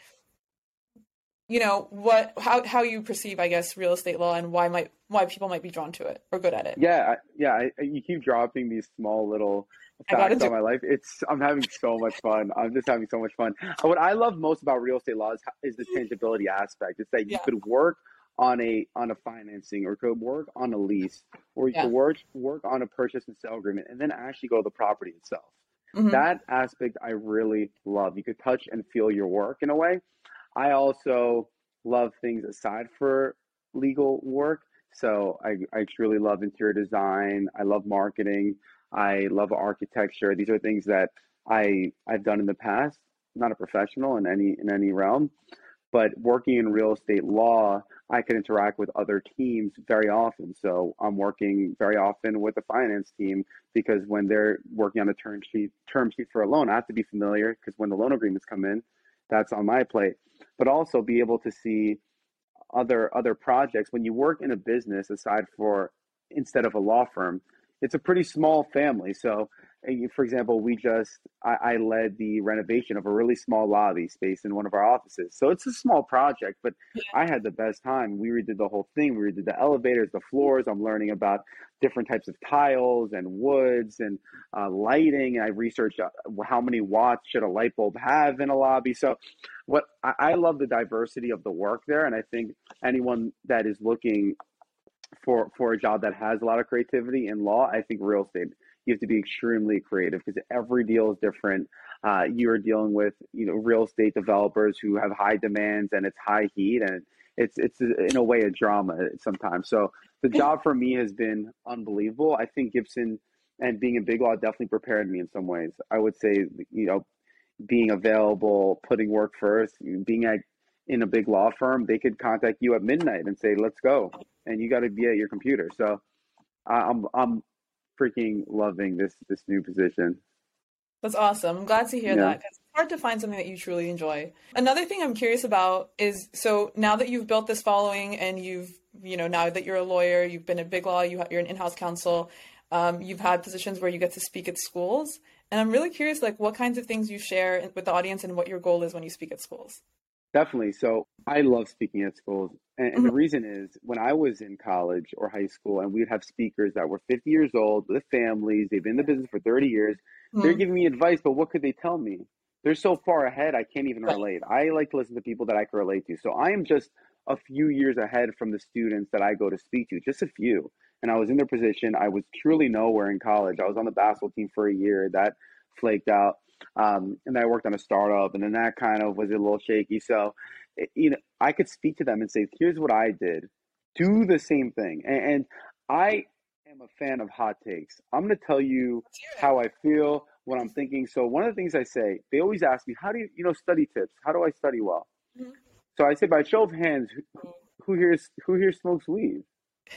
you know what how how you perceive i guess real estate law and why might why people might be drawn to it or good at it. Yeah yeah I, you keep dropping these small little facts on my life. It's i'm having so much fun. I'm just having so much fun. What i love most about real estate law is, is the tangibility aspect. It's that you yeah. could work on a on a financing or could work on a lease or you yeah. could work work on a purchase and sale agreement and then actually go to the property itself mm-hmm. that aspect i really love you could touch and feel your work in a way I also love things aside for legal work. So I, I truly love interior design. I love marketing. I love architecture. These are things that I I've done in the past. not a professional in any in any realm, but working in real estate law, I can interact with other teams very often. So I'm working very often with the finance team because when they're working on a term sheet term sheet for a loan, I have to be familiar because when the loan agreements come in, that's on my plate. But also be able to see other other projects. When you work in a business aside for instead of a law firm it's a pretty small family. So for example, we just I, I, led the renovation of a really small lobby space in one of our offices. So it's a small project, but yeah. I had the best time. We redid the whole thing. We redid the elevators, the floors. I'm learning about different types of tiles and woods and uh, lighting. I researched uh, how many watts should a light bulb have in a lobby. So what I, I love the diversity of the work there, and I think anyone that is looking for for a job that has a lot of creativity in law, I think real estate you have to be extremely creative because every deal is different. Uh, you're dealing with you know real estate developers who have high demands and it's high heat and it's it's in a way a drama sometimes. So the job for me has been unbelievable. I think Gibson and being in Big Law definitely prepared me in some ways. I would say you know being available, putting work first, being at in a big law firm, they could contact you at midnight and say, "Let's go," and you got to be at your computer. So I'm I'm freaking loving this this new position. That's awesome. I'm glad to hear yeah. that. It's hard to find something that you truly enjoy. Another thing I'm curious about is so now that you've built this following and you've you know now that you're a lawyer, you've been at Big Law, you you're an in-house counsel, um, you've had positions where you get to speak at schools, and I'm really curious like what kinds of things you share with the audience and what your goal is when you speak at schools. Definitely. So I love speaking at schools. And, and the mm-hmm. reason is when I was in college or high school and we'd have speakers that were 50 years old with families, they've been in the business for 30 years, mm-hmm. they're giving me advice, but what could they tell me? They're so far ahead, I can't even relate. I like to listen to people that I can relate to. So I am just a few years ahead from the students that I go to speak to, just a few. And I was in their position. I was truly nowhere in college. I was on the basketball team for a year. That flaked out. Um, and I worked on a startup, and then that kind of was a little shaky. So, it, you know, I could speak to them and say, "Here's what I did. Do the same thing." And, and I am a fan of hot takes. I'm going to tell you how I feel, what I'm thinking. So, one of the things I say, they always ask me, "How do you, you know, study tips? How do I study well?" Mm-hmm. So I say, by show of hands, who, who here who here smokes weed? [sighs]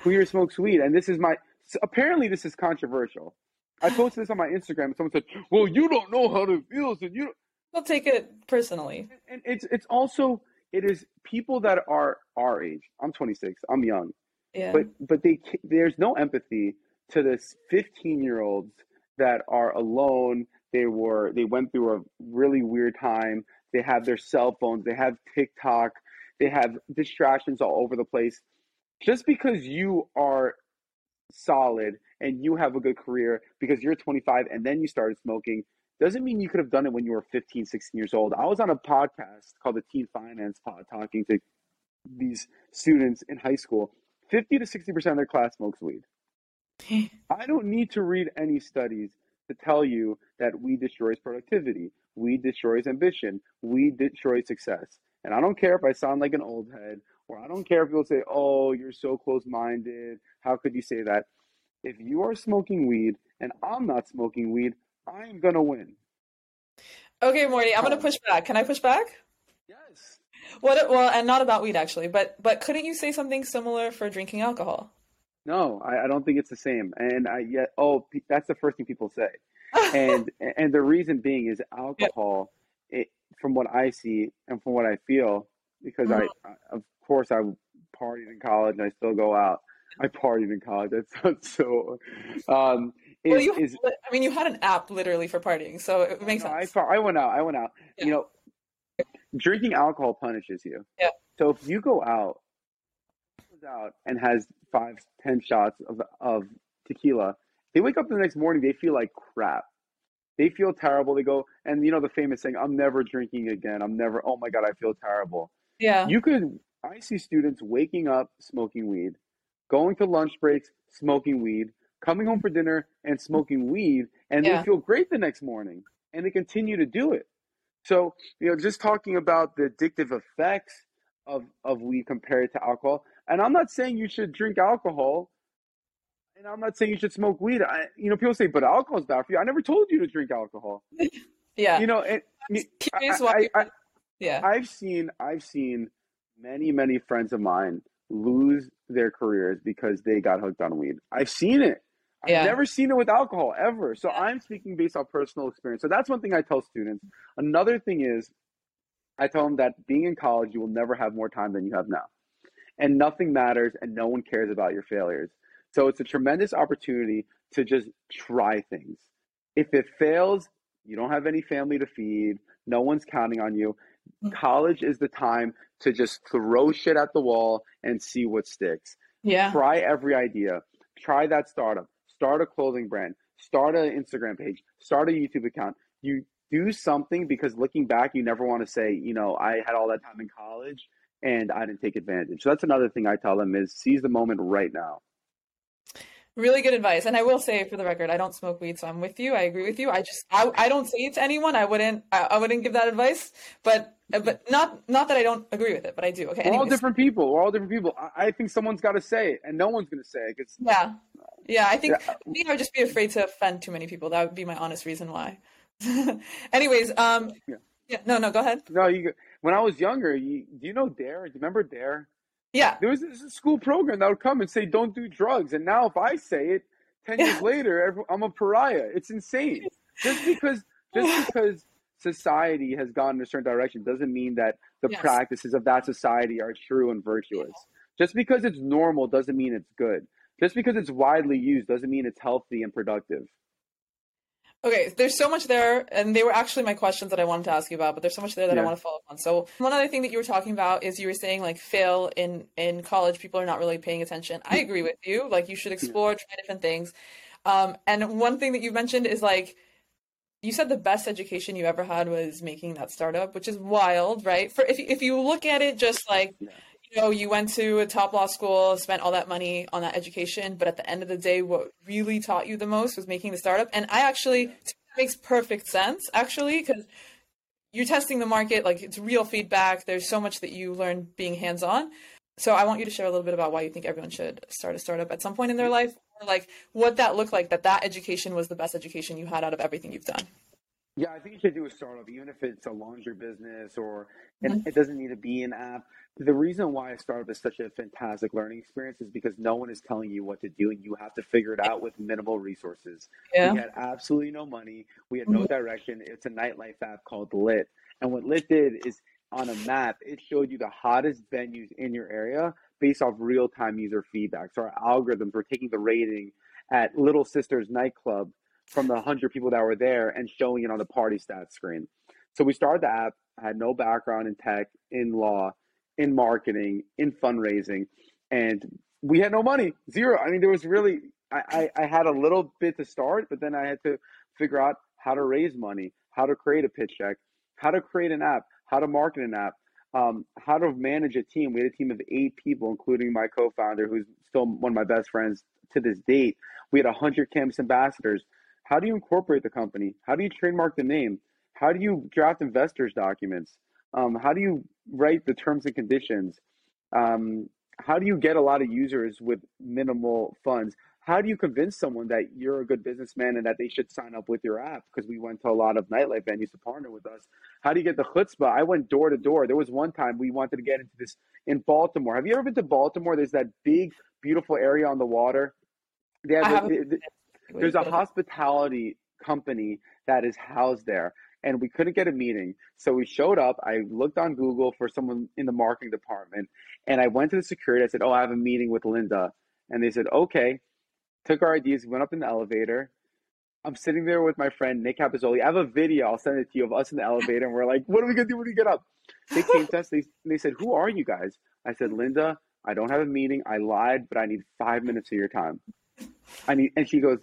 Who here smokes weed? And this is my. So apparently, this is controversial. I posted this on my Instagram, and someone said, "Well, you don't know how it feels, and you." [laughs] I'll take it personally. And it's it's also it is people that are our age. I'm 26. I'm young. Yeah. But but they there's no empathy to this 15 year olds that are alone. They were they went through a really weird time. They have their cell phones. They have TikTok. They have distractions all over the place. Just because you are solid and you have a good career because you're 25 and then you started smoking doesn't mean you could have done it when you were 15 16 years old. I was on a podcast called the teen finance pod talking to these students in high school. 50 to 60% of their class smokes weed. [laughs] I don't need to read any studies to tell you that weed destroys productivity weed destroys ambition weed destroys success. And i don't care if i sound like an old head or i don't care if people say oh you're so close-minded how could you say that if you are smoking weed and I'm not smoking weed, I'm gonna win. Okay, Morty, I'm gonna push back. Can I push back? Yes. What? Well, and not about weed actually, but but couldn't you say something similar for drinking alcohol? No, I, I don't think it's the same. And I yet oh, that's the first thing people say. [laughs] and and the reason being is alcohol. It, from what I see and from what I feel, because mm-hmm. I, I, of course, I partied in college and I still go out. I partied in college. That sounds so. Um, is, well, you, is, I mean, you had an app literally for partying, so it makes no, sense. I, I went out. I went out. Yeah. You know, drinking alcohol punishes you. Yeah. So if you go out, out and has five, ten shots of of tequila, they wake up the next morning. They feel like crap. They feel terrible. They go and you know the famous saying, "I'm never drinking again. I'm never. Oh my god, I feel terrible." Yeah. You could. I see students waking up smoking weed, going to lunch breaks smoking weed, coming home for dinner and smoking weed, and yeah. they feel great the next morning, and they continue to do it. So you know, just talking about the addictive effects of of weed compared to alcohol, and I'm not saying you should drink alcohol and I'm not saying you should smoke weed. I, you know, people say, but alcohol is bad for you. I never told you to drink alcohol. [laughs] yeah. You know, and, I, I, yeah. I've seen, I've seen many, many friends of mine lose their careers because they got hooked on weed. I've seen it. I've yeah. never seen it with alcohol ever. So yeah. I'm speaking based on personal experience. So that's one thing I tell students. Another thing is, I tell them that being in college, you will never have more time than you have now. And nothing matters and no one cares about your failures. So it's a tremendous opportunity to just try things. If it fails, you don't have any family to feed, no one's counting on you. Mm. College is the time to just throw shit at the wall and see what sticks. Yeah. Try every idea. Try that startup. Start a clothing brand. Start an Instagram page. Start a YouTube account. You do something because looking back, you never want to say, you know, I had all that time in college and I didn't take advantage. So that's another thing I tell them is seize the moment right now. Really good advice. And I will say for the record, I don't smoke weed, so I'm with you. I agree with you. I just I, I don't say it to anyone. I wouldn't I, I wouldn't give that advice. But but not not that I don't agree with it, but I do. Okay. We're all different people. We're all different people. I, I think someone's got to say it, and no one's going to say it. Cause, yeah, yeah. I think yeah. me, I would just be afraid to offend too many people. That would be my honest reason why. [laughs] Anyways, um, yeah. yeah. No, no. Go ahead. No, you. When I was younger, you, do you know Dare? Do you remember Dare? Yeah. There was a school program that would come and say, don't do drugs. And now if I say it 10 years [laughs] later, I'm a pariah. It's insane. Just because, just [laughs] because society has gone in a certain direction doesn't mean that the yes. practices of that society are true and virtuous. Yeah. Just because it's normal doesn't mean it's good. Just because it's widely used doesn't mean it's healthy and productive. Okay, there's so much there, and they were actually my questions that I wanted to ask you about, but there's so much there that yeah. I want to follow up on. So one other thing that you were talking about is you were saying like fail in in college, people are not really paying attention. I agree with you. Like you should explore, yeah. try different things. Um, and one thing that you mentioned is like you said the best education you ever had was making that startup, which is wild, right? For if if you look at it just like yeah know, you went to a top law school, spent all that money on that education, but at the end of the day, what really taught you the most was making the startup. And I actually makes perfect sense, actually, because you're testing the market, like it's real feedback. There's so much that you learn being hands on. So I want you to share a little bit about why you think everyone should start a startup at some point in their life, or like what that looked like. That that education was the best education you had out of everything you've done. Yeah, I think you should do a startup, even if it's a laundry business or mm-hmm. it doesn't need to be an app. The reason why a startup is such a fantastic learning experience is because no one is telling you what to do, and you have to figure it out with minimal resources. Yeah. We had absolutely no money. We had no mm-hmm. direction. It's a nightlife app called Lit, and what Lit did is on a map, it showed you the hottest venues in your area based off real time user feedback. So our algorithms were taking the rating at Little Sisters nightclub from the 100 people that were there and showing it on the party stats screen. So we started the app, I had no background in tech, in law, in marketing, in fundraising, and we had no money, zero. I mean, there was really, I, I, I had a little bit to start, but then I had to figure out how to raise money, how to create a pitch deck, how to create an app, how to market an app, um, how to manage a team. We had a team of eight people, including my co-founder, who's still one of my best friends to this date. We had 100 campus ambassadors. How do you incorporate the company? How do you trademark the name? How do you draft investors documents? Um, how do you write the terms and conditions? Um, how do you get a lot of users with minimal funds? How do you convince someone that you're a good businessman and that they should sign up with your app? Because we went to a lot of nightlife venues to partner with us. How do you get the chutzpah? I went door to door. There was one time we wanted to get into this in Baltimore. Have you ever been to Baltimore? There's that big, beautiful area on the water. They have, there's a hospitality company that is housed there. and we couldn't get a meeting. So we showed up. I looked on Google for someone in the marketing department, and I went to the security. I said, "Oh, I have a meeting with Linda," and they said, "Okay." Took our IDs, went up in the elevator. I'm sitting there with my friend Nick Capizzoli. I have a video. I'll send it to you of us in the elevator, and we're like, "What are we gonna do when we get up?" They came to us. They they said, "Who are you guys?" I said, "Linda, I don't have a meeting. I lied, but I need five minutes of your time." I need, and she goes,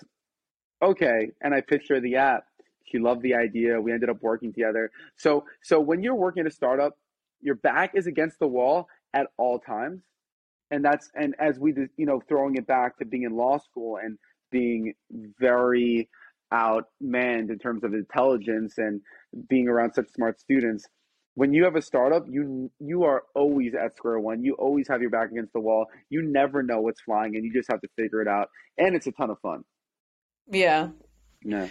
"Okay." And I pitched her the app. She loved the idea. We ended up working together. So so when you're working at a startup, your back is against the wall at all times, and that's and as we you know throwing it back to being in law school and being very outmanned in terms of intelligence and being around such smart students when you have a startup you you are always at square one you always have your back against the wall you never know what's flying and you just have to figure it out and it's a ton of fun yeah No.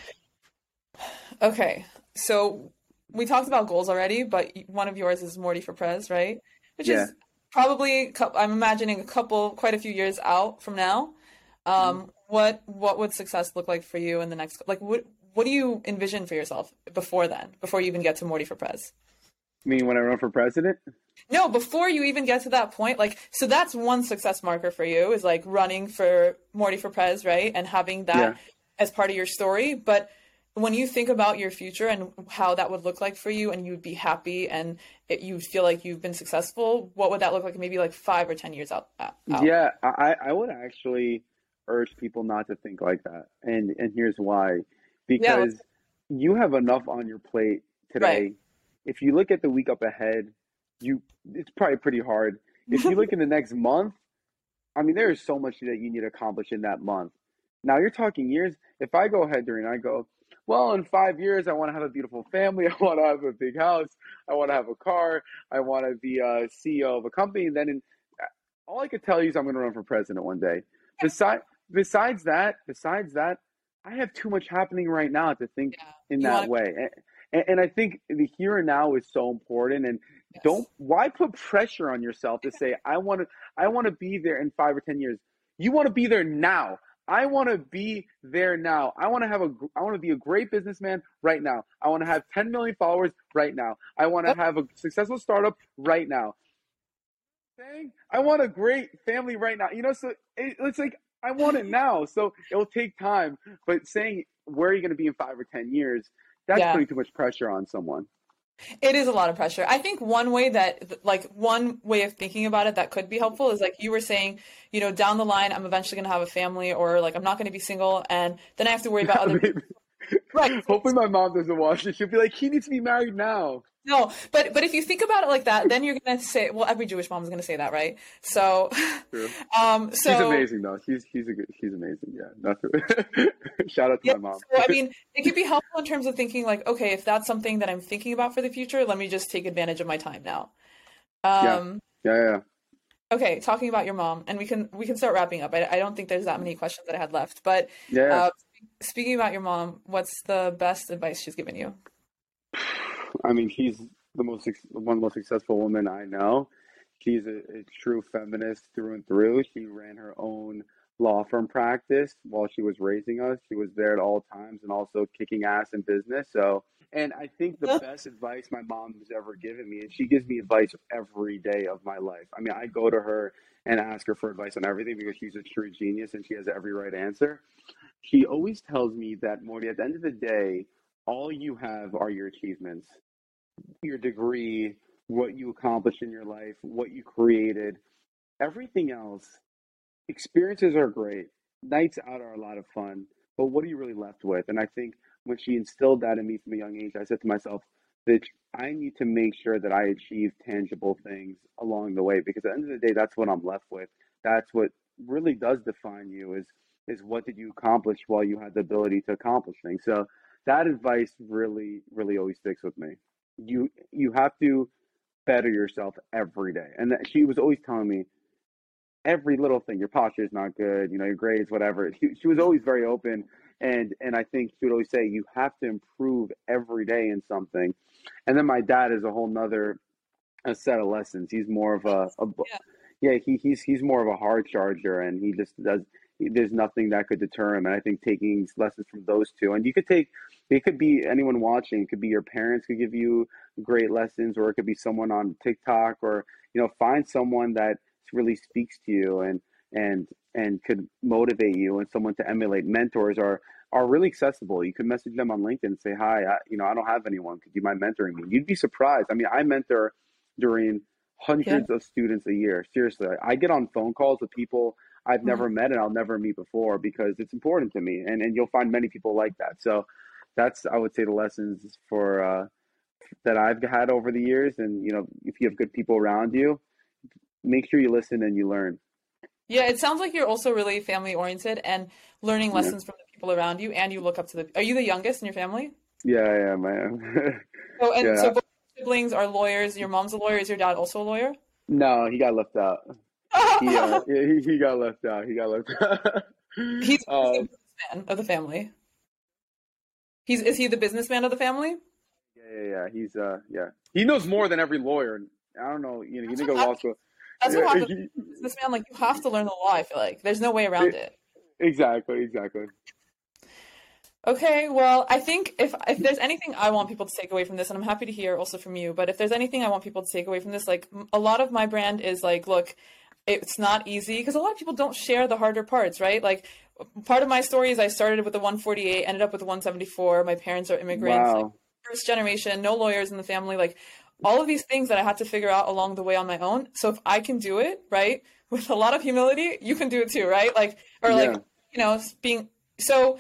okay so we talked about goals already but one of yours is morty for prez right which yeah. is probably i'm imagining a couple quite a few years out from now um, mm-hmm. what what would success look like for you in the next like what what do you envision for yourself before then before you even get to morty for prez you mean when I run for president? No, before you even get to that point, like so that's one success marker for you is like running for Morty for Prez, right? And having that yeah. As part of your story. But when you think about your future and how that would look like for you and you'd be happy and it, you feel like you've been successful, what would that look like maybe like five or 10 years out? out? Yeah, I, I would actually urge people not to think like that. And, and here's why, because yeah. you have enough on your plate today right if you look at the week up ahead, you it's probably pretty hard. If you look [laughs] in the next month, I mean, there is so much that you need to accomplish in that month. Now you're talking years. If I go ahead during, I go, well, in five years, I want to have a beautiful family. [laughs] I want to have a big house. I want to have a car. I want to be a CEO of a company. And then in, all I could tell you is I'm going to run for president one day. Besides, besides that, besides that, I have too much happening right now to think yeah. in that way. And, and I think the here and now is so important. And yes. don't why put pressure on yourself to [laughs] say I want to I want to be there in five or ten years. You want to be there now. I want to be there now. I want to have a I want to be a great businessman right now. I want to have 10 million followers right now. I want to have a successful startup right now. Saying I want a great family right now. You know, so it, it's like I want it now. So it will take time. But saying where are you going to be in five or 10 years, that's yeah. putting too much pressure on someone. It is a lot of pressure. I think one way that, like, one way of thinking about it that could be helpful is like you were saying, you know, down the line, I'm eventually going to have a family or like I'm not going to be single and then I have to worry about other [laughs] people. Right. Hopefully my mom doesn't watch it. She'll be like, he needs to be married now. No, but but if you think about it like that, then you're gonna say, well, every Jewish mom is gonna say that, right? So, True. [laughs] um, so she's amazing though. He's she's a good, she's amazing. Yeah. [laughs] Shout out to yeah, my mom. so I mean, it could be helpful in terms of thinking like, okay, if that's something that I'm thinking about for the future, let me just take advantage of my time now. Um, yeah. yeah, yeah. Okay, talking about your mom, and we can we can start wrapping up. I, I don't think there's that many questions that I had left, but yeah. Uh, speaking about your mom, what's the best advice she's given you? [laughs] I mean, she's the most one of the most successful women I know. She's a, a true feminist through and through. She ran her own law firm practice while she was raising us. She was there at all times and also kicking ass in business. So, and I think the best advice my mom has ever given me, and she gives me advice every day of my life. I mean, I go to her and ask her for advice on everything because she's a true genius and she has every right answer. She always tells me that, Morty, at the end of the day, all you have are your achievements your degree, what you accomplished in your life, what you created, everything else, experiences are great. Nights out are a lot of fun, but what are you really left with? And I think when she instilled that in me from a young age, I said to myself that I need to make sure that I achieve tangible things along the way because at the end of the day, that's what I'm left with. That's what really does define you is is what did you accomplish while you had the ability to accomplish things. So that advice really, really always sticks with me you you have to better yourself every day. And that she was always telling me every little thing. Your posture is not good. You know your grades, whatever. [laughs] She, she was always very open, and and I think she would always say you have to improve every day in something. And then my dad is a whole nother a set of lessons. He's more of a, a yeah. yeah, he, he's he's more of a hard charger, and he just does. There's nothing that could deter him, and I think taking lessons from those two, and you could take. It could be anyone watching. It could be your parents could give you great lessons, or it could be someone on TikTok, or you know, find someone that really speaks to you and and and could motivate you, and someone to emulate. Mentors are are really accessible. You can message them on LinkedIn and say, "Hi, I, you know, I don't have anyone. Could you mind mentoring me?" You'd be surprised. I mean, I mentor during hundreds yeah. of students a year. Seriously, I get on phone calls with people I've mm-hmm. never met and I'll never meet before because it's important to me, and and you'll find many people like that. So that's I would say the lessons for uh, that I've had over the years. And you know, if you have good people around you, make sure you listen and you learn. Yeah, it sounds like you're also really family oriented and learning lessons yeah. from the people around you, and you look up to the. Are you the youngest in your family? Yeah, I am. I am. so [laughs] and yeah. so both siblings are lawyers. Your mom's a lawyer. Is your dad also a lawyer? No, he got left out. He, uh, [laughs] he, he got left out. He got left [laughs] out. He's um, the businessman of the family. He's is he the businessman of the family? Yeah, yeah, yeah. He's uh, yeah. He knows more than every lawyer. I don't know. You know, he didn't go law school. That's yeah, what happens. Businessman, like you have to learn the law. I feel like there's no way around it. it. Exactly. Exactly. Okay, well, I think if if there's anything I want people to take away from this, and I'm happy to hear also from you, but if there's anything I want people to take away from this, like a lot of my brand is like, look, it's not easy because a lot of people don't share the harder parts, right? Like part of my story is I started with the 148, ended up with the 174. My parents are immigrants, wow. like, first generation, no lawyers in the family, like all of these things that I had to figure out along the way on my own. So if I can do it, right, [laughs] with a lot of humility, you can do it too, right? Like or yeah. like you know being so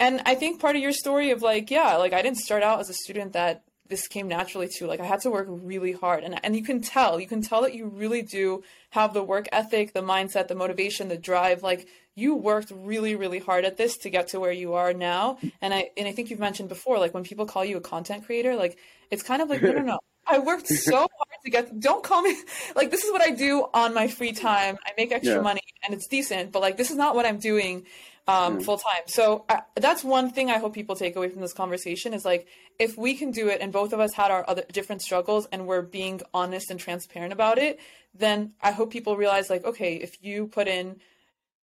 and I think part of your story of like, yeah, like I didn't start out as a student that this came naturally to. Like I had to work really hard. And and you can tell, you can tell that you really do have the work ethic, the mindset, the motivation, the drive. Like you worked really, really hard at this to get to where you are now. And I and I think you've mentioned before, like when people call you a content creator, like it's kind of like, no, no, no. [laughs] I worked so hard to get. Don't call me [laughs] like this is what I do on my free time. I make extra yeah. money and it's decent, but like this is not what I'm doing um, mm. full time. So uh, that's one thing I hope people take away from this conversation is like if we can do it, and both of us had our other different struggles, and we're being honest and transparent about it, then I hope people realize like okay, if you put in,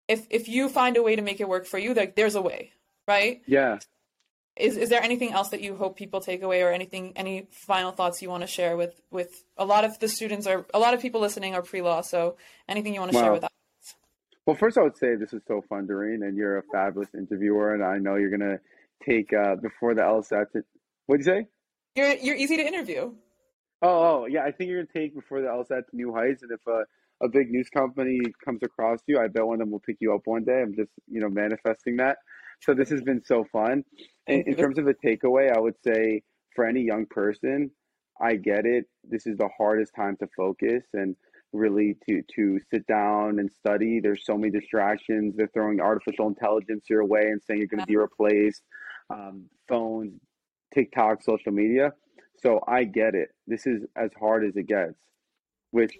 if if you find a way to make it work for you, like there's a way, right? Yeah. Is is there anything else that you hope people take away, or anything, any final thoughts you want to share with with a lot of the students or a lot of people listening are pre law? So anything you want to share with that? Well, first, I would say this is so fun, Doreen, and you're a fabulous interviewer, and I know you're gonna take uh, before the LSAT. What'd you say? You're you're easy to interview. Oh, oh, yeah, I think you're gonna take before the LSAT to new heights, and if a a big news company comes across you, I bet one of them will pick you up one day. I'm just you know manifesting that. So this has been so fun. In, in terms of a takeaway, I would say for any young person, I get it. This is the hardest time to focus and really to to sit down and study. There's so many distractions. They're throwing artificial intelligence your way and saying you're going to be replaced. Um, phones, TikTok, social media. So I get it. This is as hard as it gets, which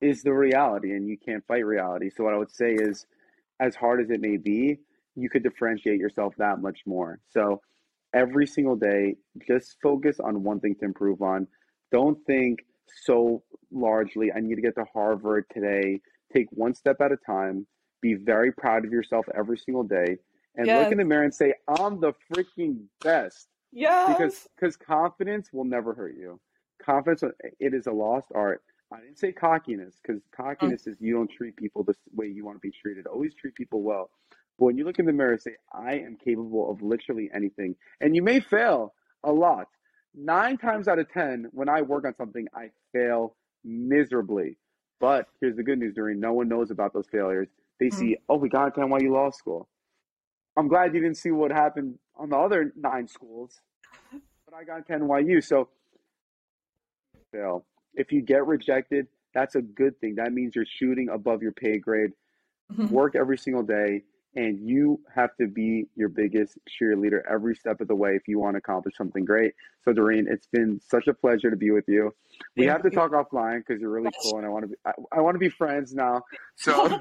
is the reality, and you can't fight reality. So what I would say is, as hard as it may be, you could differentiate yourself that much more. So every single day, just focus on one thing to improve on. Don't think so largely. I need to get to Harvard today. Take one step at a time. Be very proud of yourself every single day, and yes. look in the mirror and say, "I'm the freaking best." Yeah. Because because confidence will never hurt you. Confidence it is a lost art. I didn't say cockiness because cockiness mm. is you don't treat people the way you want to be treated. Always treat people well. But when you look in the mirror and say, I am capable of literally anything, and you may fail a lot. Nine times out of 10, when I work on something, I fail miserably. But here's the good news, Doreen. No one knows about those failures. They mm-hmm. see, oh, we got into NYU Law School. I'm glad you didn't see what happened on the other nine schools, but I got into NYU. So, fail. If you get rejected, that's a good thing. That means you're shooting above your pay grade. Mm-hmm. Work every single day and you have to be your biggest cheerleader every step of the way if you want to accomplish something great. So, Doreen, it's been such a pleasure to be with you. We Thank have to talk offline because you're really cool, and I want to be I, I want to be friends now. [laughs] So, [laughs]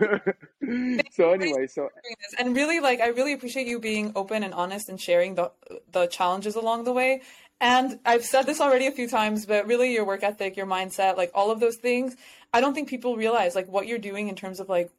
so anyway, so and really, like, I really appreciate you being open and honest and sharing the the challenges along the way. And I've said this already a few times, but really your work ethic, your mindset, like all of those things, I don't think people realize like what you're doing in terms of like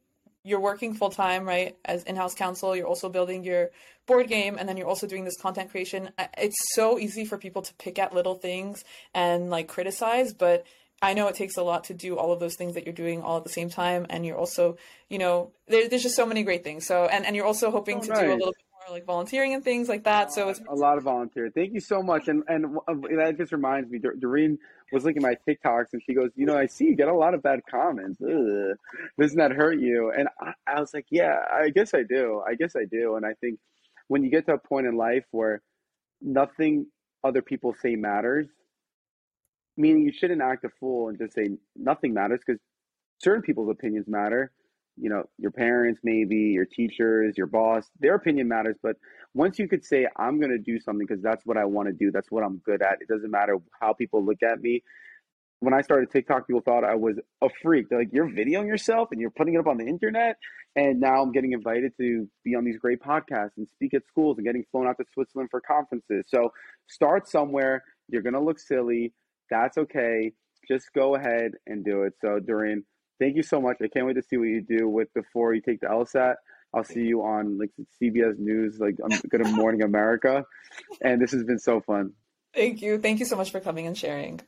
you're working full time, right, as in-house counsel. You're also building your board game, and then you're also doing this content creation. It's so easy for people to pick at little things and like criticize, but I know it takes a lot to do all of those things that you're doing all at the same time, and you're also, you know, there, there's just so many great things. So, and and you're also hoping oh, to nice. do a little bit more like volunteering and things like that. So uh, it's a lot of volunteer. Thank you so much, and and uh, that just reminds me, Doreen was looking at my TikToks and she goes, you know, I see you get a lot of bad comments. Ugh. Doesn't that hurt you? And I, I was like, yeah, I guess I do. I guess I do. And I think when you get to a point in life where nothing other people say matters, meaning you shouldn't act a fool and just say nothing matters because certain people's opinions matter you know your parents maybe your teachers your boss their opinion matters but once you could say i'm going to do something because that's what i want to do that's what i'm good at it doesn't matter how people look at me when i started tiktok people thought i was a freak. They're like you're videoing yourself and you're putting it up on the internet and now i'm getting invited to be on these great podcasts and speak at schools and getting flown out to switzerland for conferences. So start somewhere you're going to look silly that's okay just go ahead and do it. So Doreen thank you so much. I can't wait to see what you do with before you take the LSAT. I'll see you on like CBS News, like Good Morning America. And this has been so fun. Thank you. Thank you so much for coming and sharing.